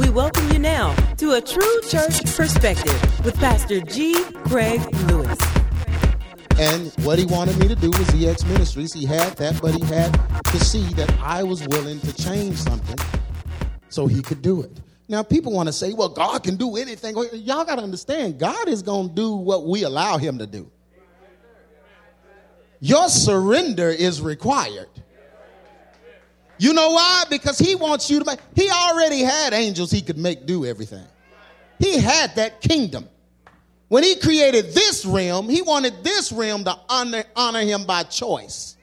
We welcome you now to a true church perspective with Pastor G. Craig Lewis. And what he wanted me to do was EX Ministries. He had that, but he had to see that I was willing to change something so he could do it. Now, people want to say, well, God can do anything. Y'all got to understand, God is going to do what we allow him to do. Your surrender is required. You know why? Because he wants you to make, he already had angels he could make do everything. He had that kingdom. When he created this realm, he wanted this realm to honor, honor him by choice.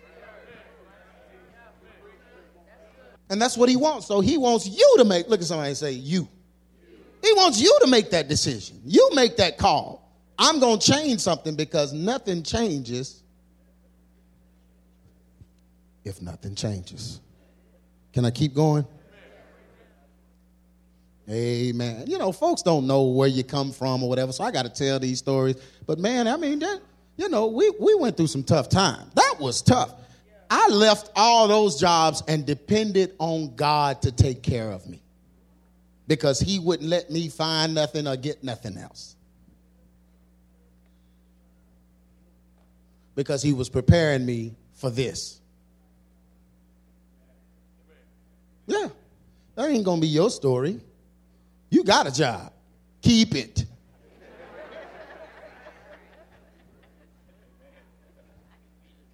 And that's what he wants. So he wants you to make, look at somebody and say, you. He wants you to make that decision. You make that call. I'm going to change something because nothing changes if nothing changes. Can I keep going? Amen. You know, folks don't know where you come from or whatever, so I got to tell these stories. But man, I mean, that, you know, we, we went through some tough times. That was tough. I left all those jobs and depended on God to take care of me because He wouldn't let me find nothing or get nothing else. Because He was preparing me for this. Yeah, that ain't gonna be your story. You got a job, keep it.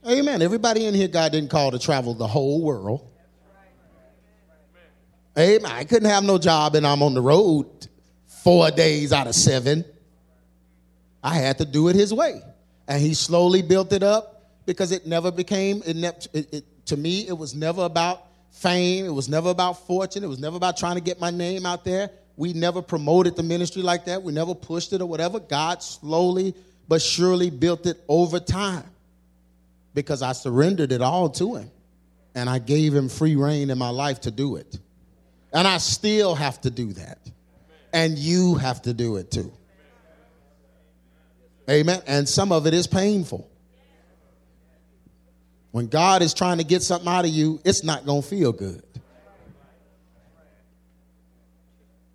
Amen. Everybody in here, God didn't call to travel the whole world. Amen. I couldn't have no job and I'm on the road four days out of seven. I had to do it his way. And he slowly built it up because it never became, it, it, it, to me, it was never about fame. It was never about fortune. It was never about trying to get my name out there. We never promoted the ministry like that. We never pushed it or whatever. God slowly but surely built it over time because I surrendered it all to Him and I gave Him free reign in my life to do it. And I still have to do that. And you have to do it too. Amen. And some of it is painful. When God is trying to get something out of you, it's not going to feel good.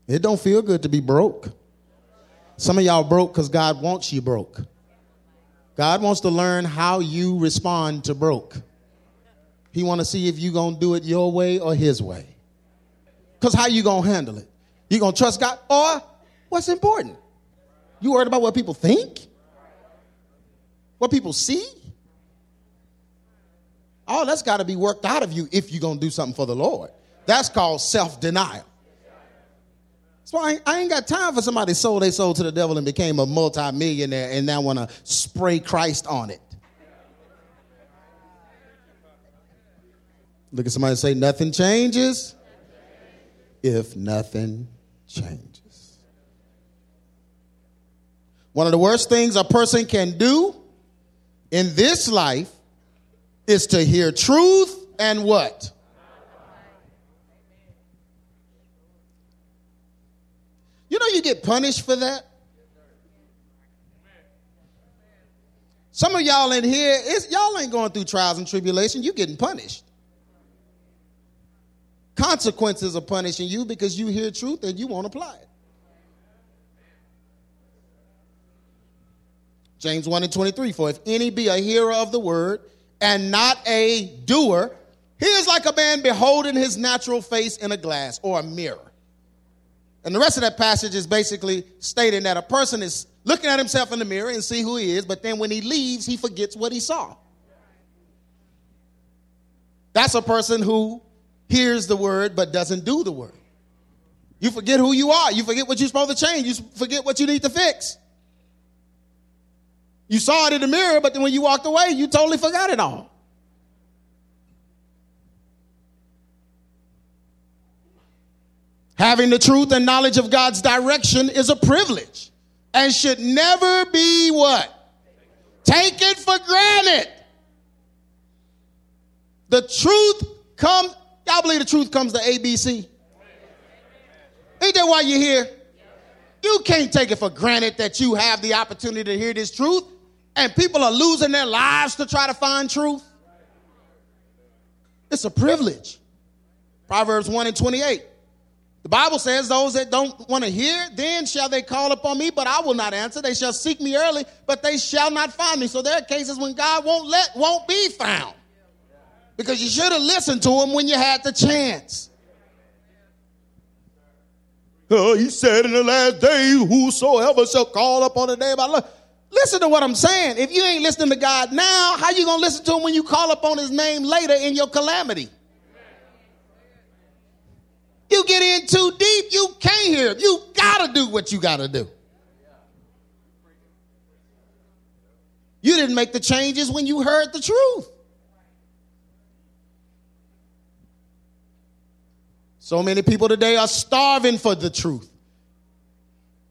It don't feel good to be broke. Some of y'all broke because God wants you broke. God wants to learn how you respond to broke. He want to see if you going to do it your way or his way. Because how you going to handle it? You going to trust God or what's important? You worried about what people think? What people see? All that's got to be worked out of you if you're going to do something for the Lord. That's called self denial. That's why I ain't got time for somebody sold their soul to the devil and became a multimillionaire and now want to spray Christ on it. Look at somebody say, nothing changes if nothing changes. One of the worst things a person can do in this life is to hear truth and what? You know, you get punished for that. Some of y'all in here, y'all ain't going through trials and tribulation. You getting punished. Consequences are punishing you because you hear truth and you won't apply it. James 1 and 23, for if any be a hearer of the word and not a doer, he is like a man beholding his natural face in a glass or a mirror. And the rest of that passage is basically stating that a person is looking at himself in the mirror and see who he is, but then when he leaves, he forgets what he saw. That's a person who hears the word but doesn't do the word. You forget who you are. You forget what you're supposed to change. You forget what you need to fix. You saw it in the mirror, but then when you walked away, you totally forgot it all. Having the truth and knowledge of God's direction is a privilege and should never be what? Taken for granted. The truth comes, y'all believe the truth comes to ABC? Ain't that why you're here? You can't take it for granted that you have the opportunity to hear this truth and people are losing their lives to try to find truth. It's a privilege. Proverbs 1 and 28. The Bible says, Those that don't want to hear, then shall they call upon me, but I will not answer. They shall seek me early, but they shall not find me. So there are cases when God won't let, won't be found. Because you should have listened to him when you had the chance. Oh, he said in the last day, whosoever shall call upon the name of Allah. Listen to what I'm saying. If you ain't listening to God now, how you gonna listen to him when you call upon his name later in your calamity? You get in too deep, you can't hear him. You gotta do what you gotta do. You didn't make the changes when you heard the truth. So many people today are starving for the truth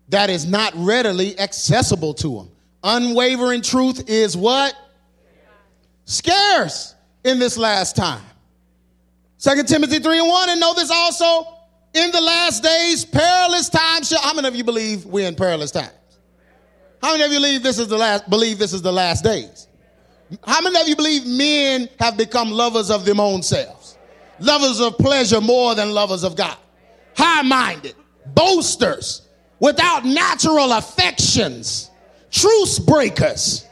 that is not readily accessible to them. Unwavering truth is what? Scarce in this last time. Second Timothy 3 and 1, and know this also, in the last days, perilous times shall. How many of you believe we're in perilous times? How many of you believe this is the last believe this is the last days? How many of you believe men have become lovers of their own selves? Lovers of pleasure more than lovers of God. High-minded, boasters, without natural affections, truce breakers,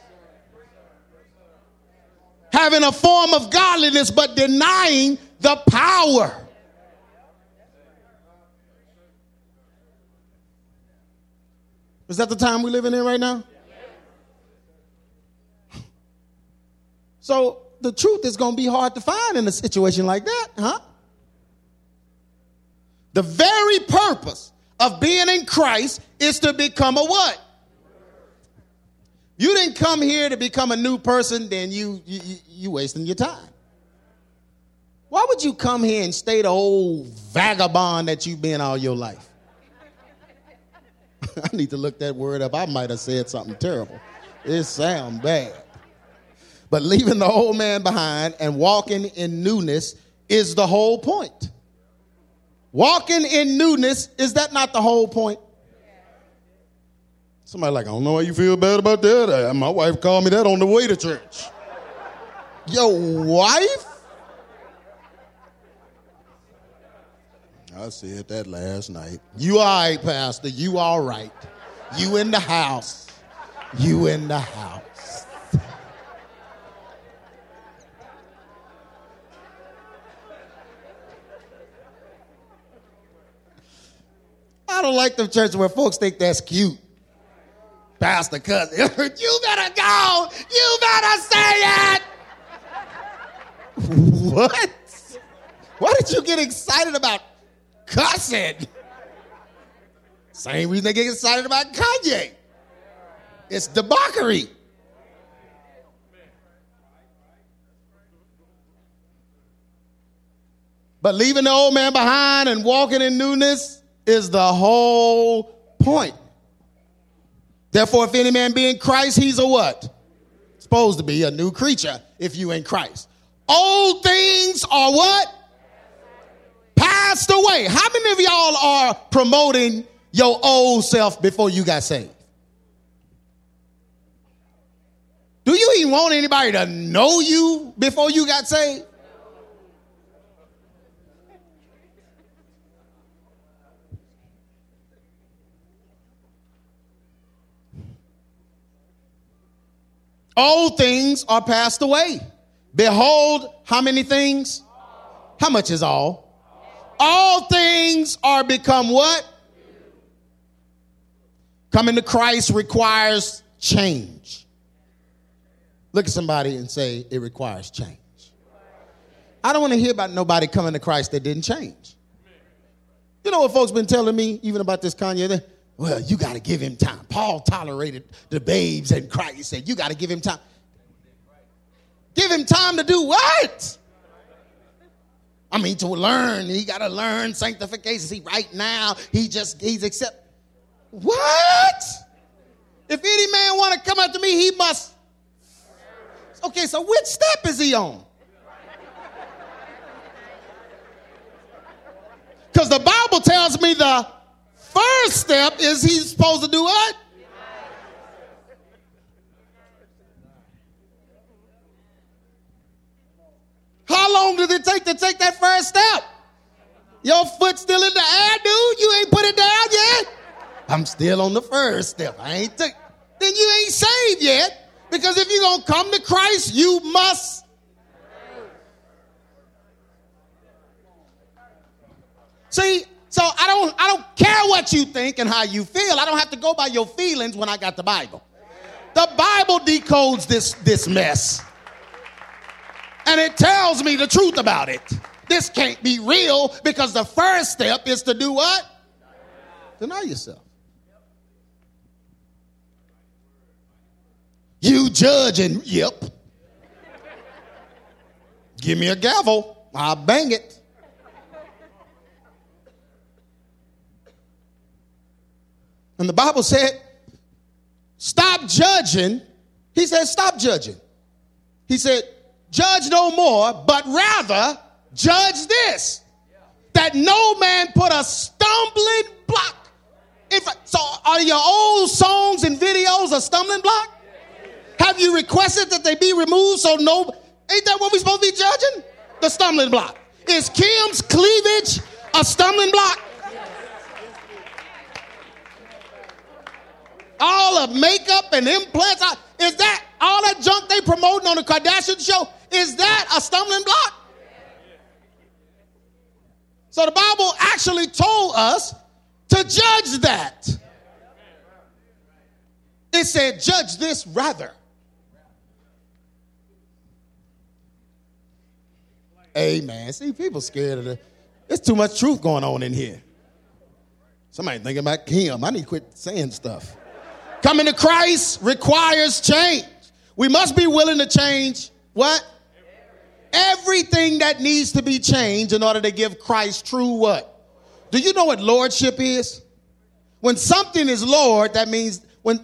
having a form of godliness but denying the power. Is that the time we're living in right now? So the truth is going to be hard to find in a situation like that, huh? The very purpose of being in Christ is to become a what? You didn't come here to become a new person, then you you you wasting your time. Why would you come here and stay the old vagabond that you've been all your life? I need to look that word up. I might have said something terrible. It sounds bad. But leaving the old man behind and walking in newness is the whole point. Walking in newness, is that not the whole point? Somebody like, I don't know why you feel bad about that. My wife called me that on the way to church. Your wife? I said that last night. You all right, Pastor. You all right. You in the house. You in the house. I don't like the church where folks think that's cute. Pastor cousin, you better go. You better say it. what? Why did you get excited about cussing? Same reason they get excited about Kanye. It's debauchery. But leaving the old man behind and walking in newness is the whole point. Therefore, if any man be in Christ, he's a what? Supposed to be a new creature if you in Christ. Old things are what? Passed away. How many of y'all are promoting your old self before you got saved? Do you even want anybody to know you before you got saved? All things are passed away. Behold, how many things? How much is all? All things are become what? Coming to Christ requires change. Look at somebody and say, it requires change. I don't want to hear about nobody coming to Christ that didn't change. You know what folks been telling me, even about this Kanye? Well, you got to give him time. Paul tolerated the babes in Christ. He said, You got to give him time. Give him time to do what? I mean, to learn. He got to learn sanctification. See, right now, he just, he's accept. What? If any man want to come after me, he must. Okay, so which step is he on? Because the Bible tells me the first step is he's supposed to do what? How long did it take to take that first step? Your foot still in the air, dude. You ain't put it down yet. I'm still on the first step. I ain't took. Then you ain't saved yet. Because if you're gonna come to Christ, you must. See, so I don't I don't care what you think and how you feel. I don't have to go by your feelings when I got the Bible. The Bible decodes this this mess. And it tells me the truth about it. This can't be real because the first step is to do what? Deny yourself. You judge and yep. Give me a gavel, I'll bang it. And the Bible said, stop judging. He said, stop judging. He said, judge no more, but rather judge this that no man put a stumbling block. If, so, are your old songs and videos a stumbling block? Have you requested that they be removed so no, ain't that what we supposed to be judging? The stumbling block. Is Kim's cleavage a stumbling block? All of makeup and implants, is that all that junk they promoting on the Kardashian show? Is that a stumbling block? So the Bible actually told us to judge that. It said, judge this rather. Amen. See, people scared of it. There's too much truth going on in here. Somebody thinking about Kim. I need to quit saying stuff. Coming to Christ requires change. We must be willing to change what? Everything that needs to be changed in order to give Christ true what? Do you know what lordship is? When something is Lord, that means when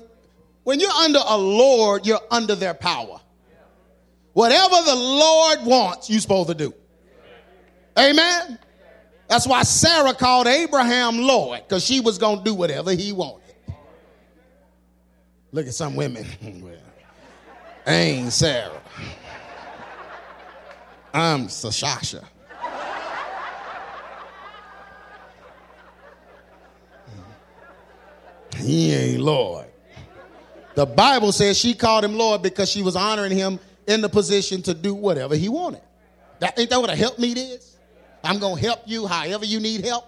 when you're under a Lord, you're under their power. Whatever the Lord wants, you're supposed to do. Amen. That's why Sarah called Abraham Lord, because she was going to do whatever he wanted. Look at some women. ain't Sarah. I'm Sashasha. He ain't Lord. The Bible says she called him Lord because she was honoring him in the position to do whatever he wanted. That, ain't that what a helpmeet is? I'm going to help you however you need help.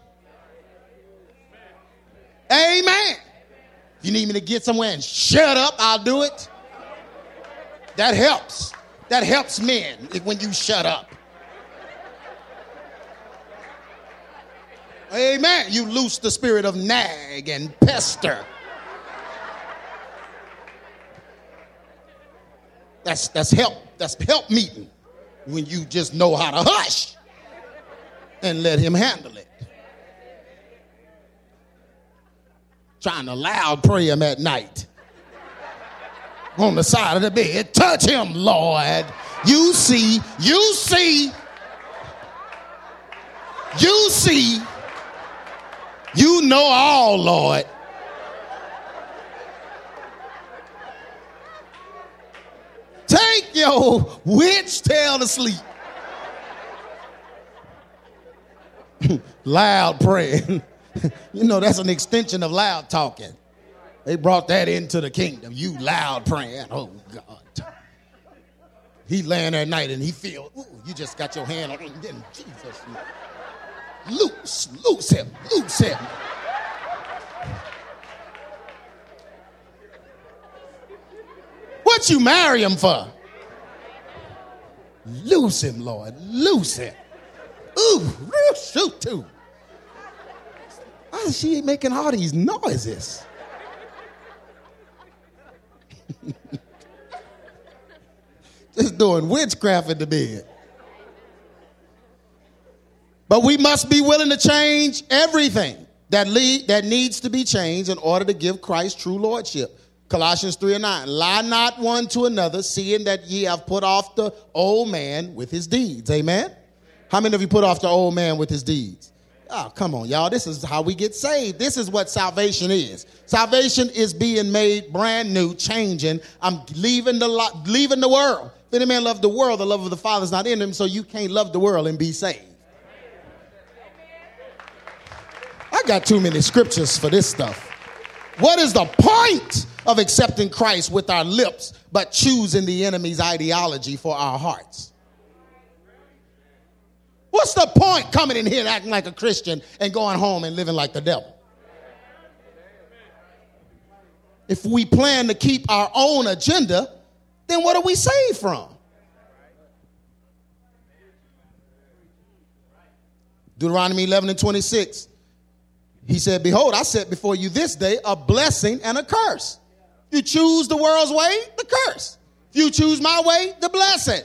Amen. If you need me to get somewhere and shut up, I'll do it. That helps. That helps men when you shut up. Amen. You loose the spirit of nag and pester. That's that's help. That's help meeting when you just know how to hush and let him handle it. Trying to loud pray him at night on the side of the bed. Touch him, Lord. You see, you see, you see, you know all, Lord. Take your witch tail to sleep. loud praying. you know, that's an extension of loud talking. They brought that into the kingdom. You loud praying. Oh, God. He laying at night and he feel, ooh, you just got your hand on him. Jesus. Loose, loose him, loose him. What you marry him for? Loose him, Lord. Loose him. Ooh, real shoot too. Why is she making all these noises? Just doing witchcraft in the bed. But we must be willing to change everything that, lead, that needs to be changed in order to give Christ true lordship. Colossians 3 and 9. Lie not one to another, seeing that ye have put off the old man with his deeds. Amen? How many of you put off the old man with his deeds? Oh, come on, y'all. This is how we get saved. This is what salvation is. Salvation is being made brand new, changing. I'm leaving the leaving the world. If any man love the world, the love of the Father is not in him, so you can't love the world and be saved. I got too many scriptures for this stuff. What is the point of accepting Christ with our lips, but choosing the enemy's ideology for our hearts? What's the point coming in here acting like a Christian and going home and living like the devil? If we plan to keep our own agenda, then what are we saved from? Deuteronomy 11 and 26. He said, Behold, I set before you this day a blessing and a curse. You choose the world's way, the curse. If you choose my way, the blessing.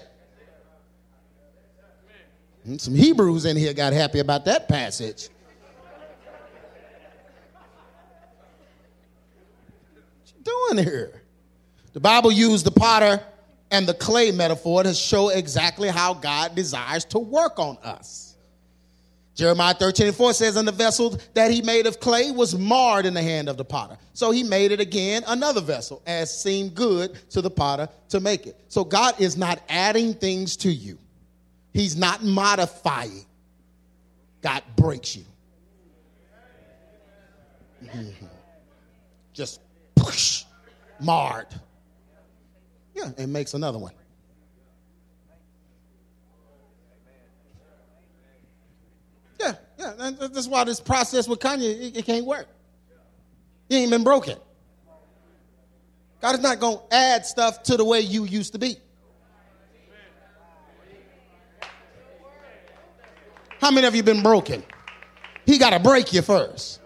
Some Hebrews in here got happy about that passage. What you doing here? The Bible used the potter and the clay metaphor to show exactly how God desires to work on us. Jeremiah 13 and 4 says, And the vessel that he made of clay was marred in the hand of the potter. So he made it again another vessel, as seemed good to the potter to make it. So God is not adding things to you, He's not modifying. God breaks you. Mm-hmm. Just push, marred. Yeah, and makes another one. Yeah, yeah. That's why this process with Kanye, it, it can't work. He ain't been broken. God is not going to add stuff to the way you used to be. How many of you been broken? He got to break you first.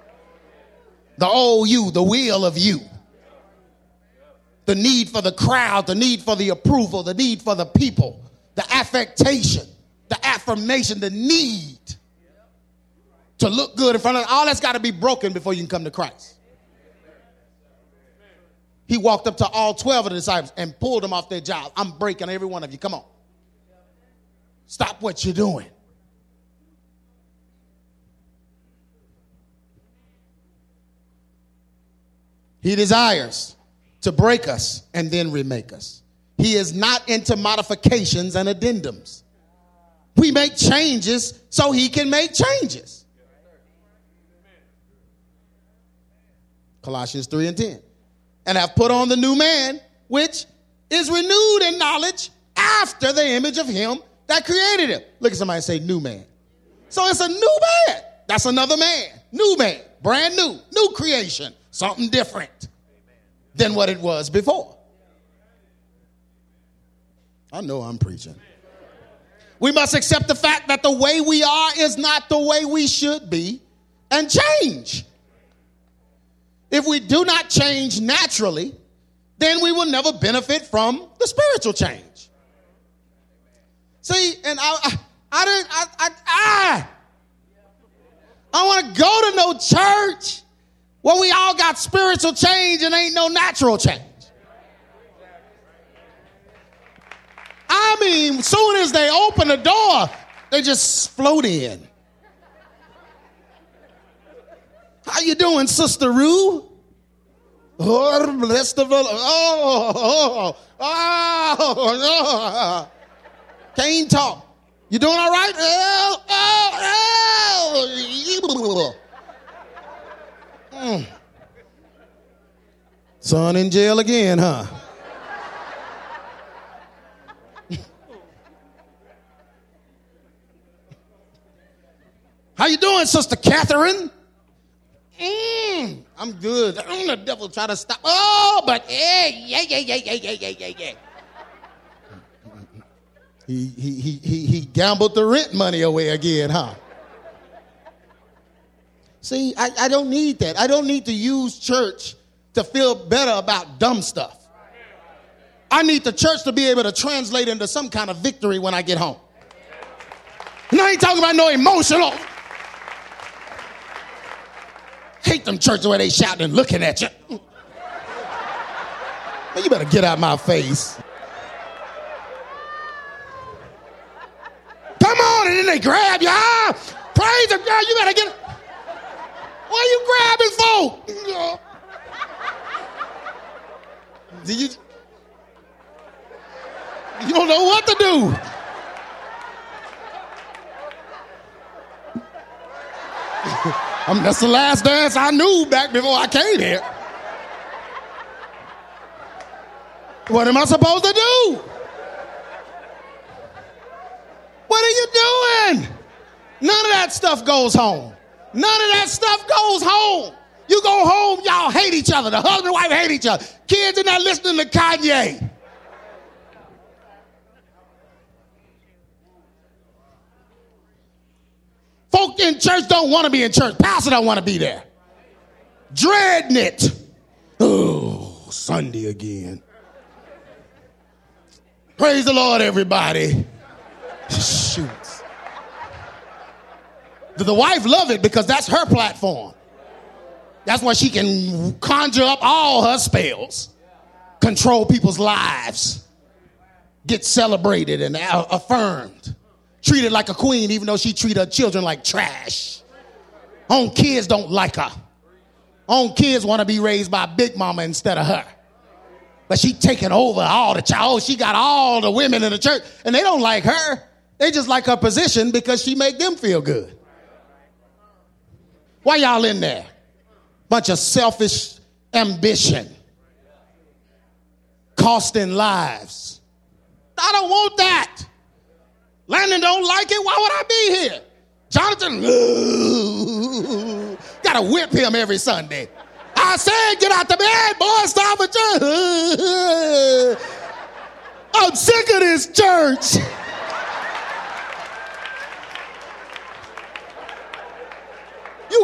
The old you, the will of you. The need for the crowd, the need for the approval, the need for the people, the affectation, the affirmation, the need to look good in front of all that's got to be broken before you can come to Christ. He walked up to all 12 of the disciples and pulled them off their job. I'm breaking every one of you. Come on. Stop what you're doing. He desires to break us and then remake us. He is not into modifications and addendums. We make changes so he can make changes. Colossians 3 and 10. And have put on the new man, which is renewed in knowledge after the image of him that created him. Look at somebody say, new man. So it's a new man. That's another man. New man. Brand new. New creation. Something different than what it was before. I know I'm preaching. We must accept the fact that the way we are is not the way we should be and change. If we do not change naturally, then we will never benefit from the spiritual change. See, and I, I, I didn't, I, I, I, I want to go to no church where we all got spiritual change and ain't no natural change. I mean, soon as they open the door, they just float in. How you doing, Sister Rue? Oh, bless the. Oh, oh, oh, oh, Can't talk. You doing all right? Oh, oh, oh. Mm. Son in jail again, huh? How you doing, Sister Catherine? Mm, I'm good. I'm the devil try to stop. Oh, but yeah, yeah, yeah, yeah, yeah, yeah, yeah, yeah, yeah. He, he, he, he, he gambled the rent money away again, huh? See, I, I don't need that. I don't need to use church to feel better about dumb stuff. I need the church to be able to translate into some kind of victory when I get home. And I ain't talking about no emotional hate them churches where they shouting and looking at you. Man, you better get out my face. Come on, and then they grab you. Ah, praise the God, you better get. Are you grabbing for? Do you? You don't know what to do. I mean, that's the last dance I knew back before I came here. What am I supposed to do? What are you doing? None of that stuff goes home. None of that stuff goes home. You go home, y'all hate each other. The husband and wife hate each other. Kids are not listening to Kanye. Folk in church don't want to be in church. Pastor don't want to be there. Dreading it. Oh, Sunday again. Praise the Lord, everybody. Shoot. The wife love it because that's her platform. That's why she can conjure up all her spells, control people's lives, get celebrated and affirmed, treated like a queen, even though she treat her children like trash. Own kids don't like her. Own kids want to be raised by Big Mama instead of her. But she taking over all the child. Oh, she got all the women in the church, and they don't like her. They just like her position because she make them feel good. Why y'all in there? Bunch of selfish ambition, costing lives. I don't want that. Landon don't like it. Why would I be here? Jonathan, gotta whip him every Sunday. I said, get out the bed, boy, stop church. I'm sick of this church.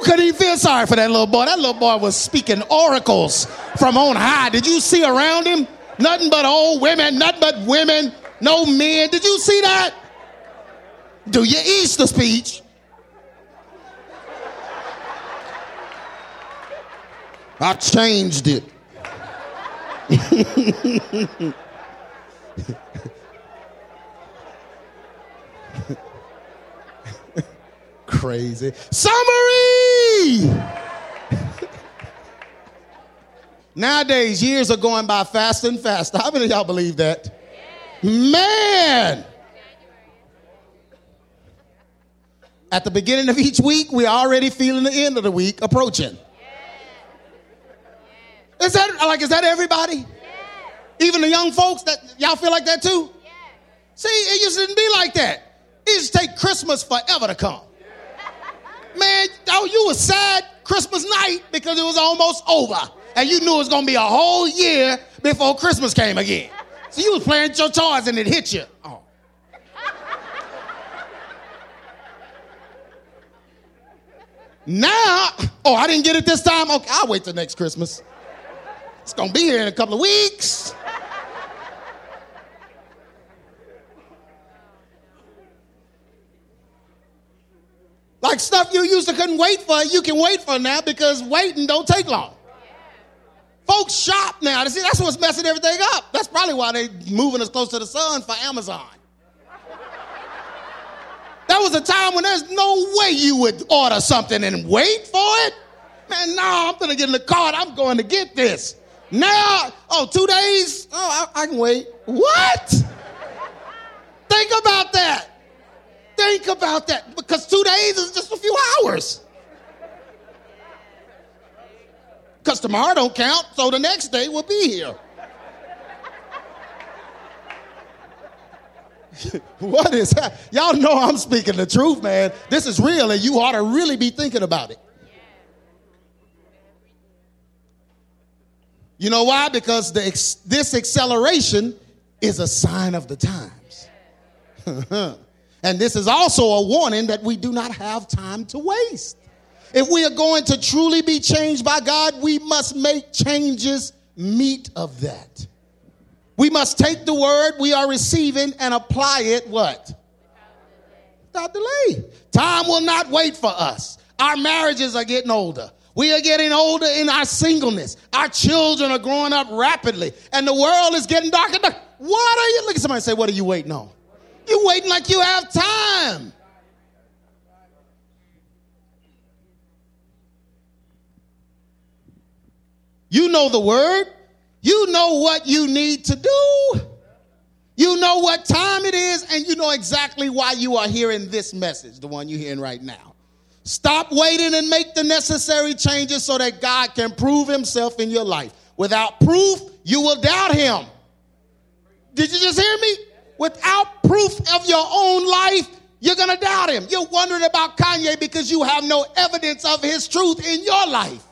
Couldn't even feel sorry for that little boy. That little boy was speaking oracles from on high. Did you see around him? Nothing but old women, nothing but women, no men. Did you see that? Do your Easter speech. I changed it. Crazy. Summary! Nowadays, years are going by fast and fast. How many of y'all believe that? Man! At the beginning of each week, we're already feeling the end of the week approaching. Is that like is that everybody? Even the young folks that y'all feel like that too? See, it used to be like that. It used to take Christmas forever to come. Man, oh, you was sad Christmas night because it was almost over. And you knew it was gonna be a whole year before Christmas came again. So you was playing your toys and it hit you. Oh. Now, oh, I didn't get it this time. Okay, I'll wait till next Christmas. It's gonna be here in a couple of weeks. Like stuff you used to couldn't wait for, you can wait for now because waiting don't take long. Folks shop now. See, that's what's messing everything up. That's probably why they moving us close to the sun for Amazon. That was a time when there's no way you would order something and wait for it. Man, no, I'm gonna get in the car. I'm going to get this. Now, oh, two days? Oh, I, I can wait. What? Think about that. Think about that because two days is just a few hours. Because tomorrow don't count, so the next day will be here. what is that? Y'all know I'm speaking the truth, man. This is real, and you ought to really be thinking about it. You know why? Because the, this acceleration is a sign of the times. And this is also a warning that we do not have time to waste. If we are going to truly be changed by God, we must make changes meet of that. We must take the word we are receiving and apply it what? Without delay. Time will not wait for us. Our marriages are getting older. We are getting older in our singleness. Our children are growing up rapidly. And the world is getting darker. What are you? Look at somebody and say, What are you waiting on? You waiting like you have time. You know the word. You know what you need to do. You know what time it is, and you know exactly why you are hearing this message, the one you're hearing right now. Stop waiting and make the necessary changes so that God can prove himself in your life. Without proof, you will doubt him. Did you just hear me? Without proof of your own life, you're going to doubt him. You're wondering about Kanye because you have no evidence of his truth in your life.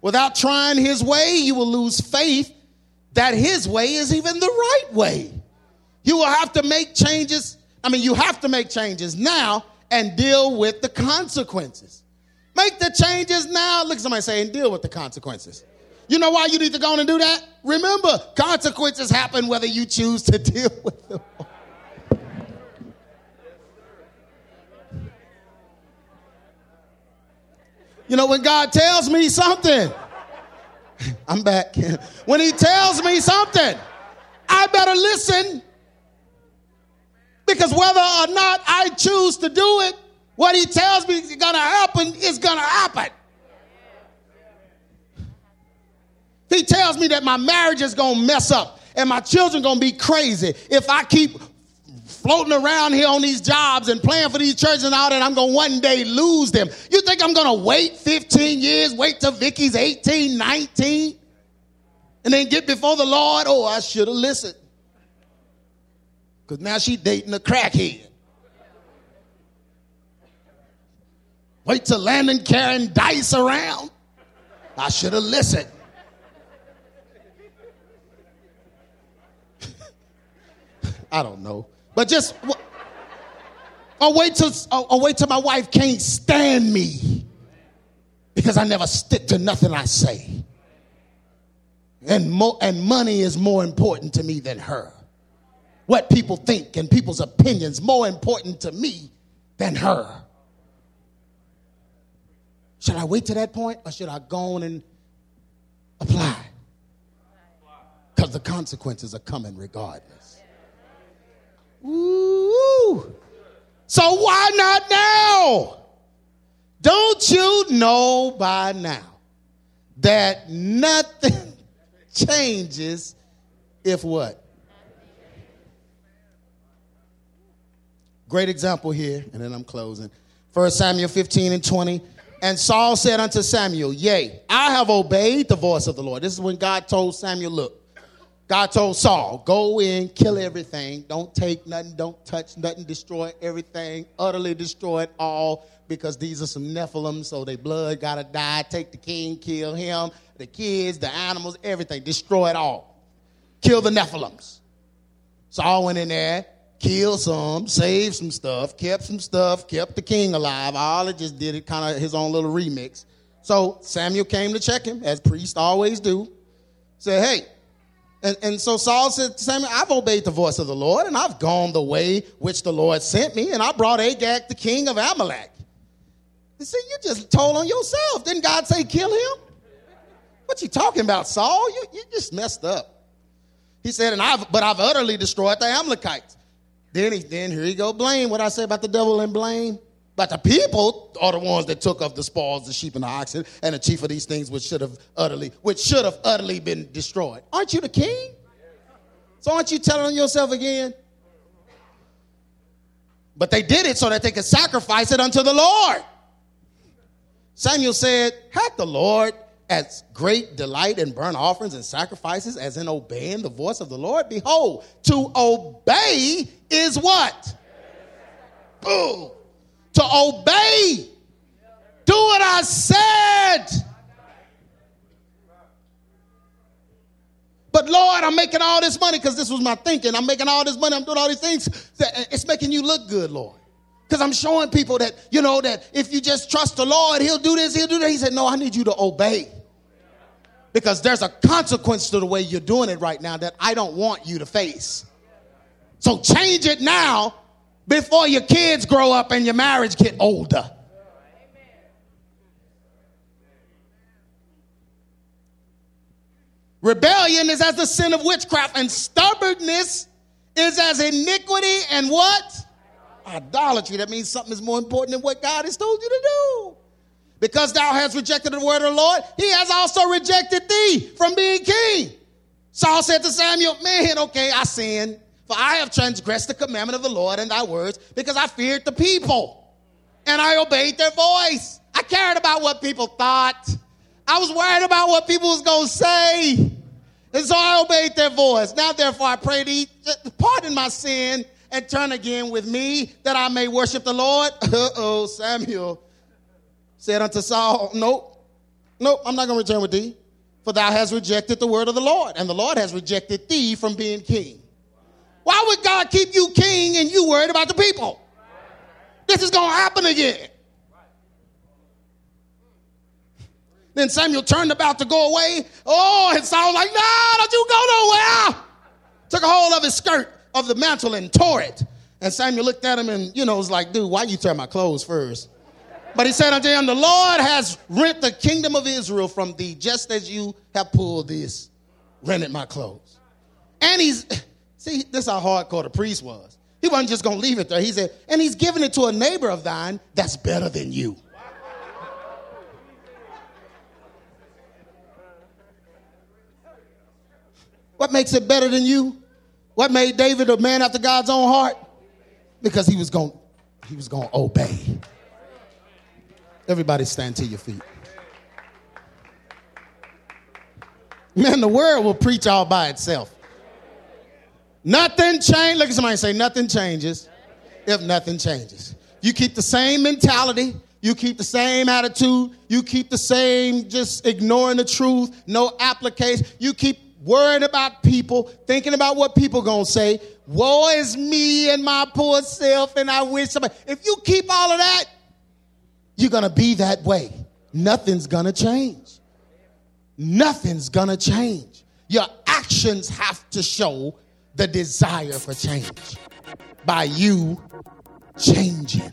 Without trying his way, you will lose faith that his way is even the right way. You will have to make changes. I mean, you have to make changes now and deal with the consequences. Make the changes now. Look somebody saying, deal with the consequences. You know why you need to go on and do that? Remember, consequences happen whether you choose to deal with them. You know, when God tells me something, I'm back. When He tells me something, I better listen because whether or not I choose to do it, what he tells me is going to happen is going to happen. He tells me that my marriage is going to mess up and my children going to be crazy if I keep floating around here on these jobs and playing for these churches and all that, I'm going to one day lose them. You think I'm going to wait 15 years, wait till Vicky's 18, 19, and then get before the Lord? Oh, I should have listened. Because now she's dating a crackhead. Wait till Landon carrying dice around. I should have listened. I don't know. But just or wait till or wait till my wife can't stand me because I never stick to nothing I say. And mo- and money is more important to me than her what people think and people's opinions more important to me than her. Should I wait to that point or should I go on and apply? Because the consequences are coming regardless. Ooh. So why not now? Don't you know by now that nothing changes if what? Great example here, and then I'm closing. 1 Samuel 15 and 20. And Saul said unto Samuel, Yea, I have obeyed the voice of the Lord. This is when God told Samuel, Look, God told Saul, Go in, kill everything. Don't take nothing, don't touch nothing, destroy everything, utterly destroy it all, because these are some Nephilim, so their blood gotta die. Take the king, kill him, the kids, the animals, everything, destroy it all. Kill the Nephilims. Saul went in there, killed some, saved some stuff, kept some stuff, kept the king alive. All it just did it kind of his own little remix. So Samuel came to check him, as priests always do. Said, hey, and, and so Saul said Samuel, I've obeyed the voice of the Lord, and I've gone the way which the Lord sent me, and I brought Agag, the king of Amalek. You see, you just told on yourself. Didn't God say kill him? What you talking about, Saul? You, you just messed up. He said, and I've, but I've utterly destroyed the Amalekites. Then, he, then here you go blame. What I say about the devil and blame? But the people are the ones that took of the spoils, the sheep and the oxen, and the chief of these things which should have utterly, which should have utterly been destroyed. Aren't you the king? So aren't you telling yourself again? But they did it so that they could sacrifice it unto the Lord. Samuel said, Hath the Lord as great delight in burnt offerings and sacrifices as in obeying the voice of the Lord? Behold, to obey is what? Boom. To obey. Do what I said. But Lord, I'm making all this money because this was my thinking. I'm making all this money. I'm doing all these things. It's making you look good, Lord. Because I'm showing people that, you know, that if you just trust the Lord, He'll do this, He'll do that. He said, No, I need you to obey because there's a consequence to the way you're doing it right now that I don't want you to face. So change it now before your kids grow up and your marriage get older. Rebellion is as the sin of witchcraft, and stubbornness is as iniquity and what? Idolatry. That means something is more important than what God has told you to do. Because thou hast rejected the word of the Lord, he has also rejected thee from being king. Saul said to Samuel, Man, okay, I sinned. For I have transgressed the commandment of the Lord and thy words because I feared the people and I obeyed their voice. I cared about what people thought. I was worried about what people was going to say. And so I obeyed their voice. Now, therefore, I pray thee, pardon my sin and turn again with me that I may worship the Lord. Uh oh, Samuel said unto Saul, Nope, nope, I'm not going to return with thee. For thou hast rejected the word of the Lord, and the Lord has rejected thee from being king. Why would God keep you king and you worried about the people? This is going to happen again. Then Samuel turned about to go away. Oh, and Saul was like, no, don't you go nowhere. Took a hold of his skirt of the mantle and tore it. And Samuel looked at him and, you know, was like, dude, why you tear my clothes first? But he said unto him, The Lord has rent the kingdom of Israel from thee, just as you have pulled this, rented my clothes. And he's, see, this is how hardcore the priest was. He wasn't just going to leave it there. He said, and he's giving it to a neighbor of thine that's better than you. What makes it better than you? What made David a man after God's own heart? Because he was going he was going to obey. Everybody stand to your feet. Man, the world will preach all by itself. Nothing changes. Look at somebody say, nothing changes if nothing changes. You keep the same mentality, you keep the same attitude, you keep the same just ignoring the truth, no application. You keep worrying about people, thinking about what people gonna say. Woe is me and my poor self, and I wish somebody. If you keep all of that, you're gonna be that way. Nothing's gonna change. Nothing's gonna change. Your actions have to show the desire for change by you changing.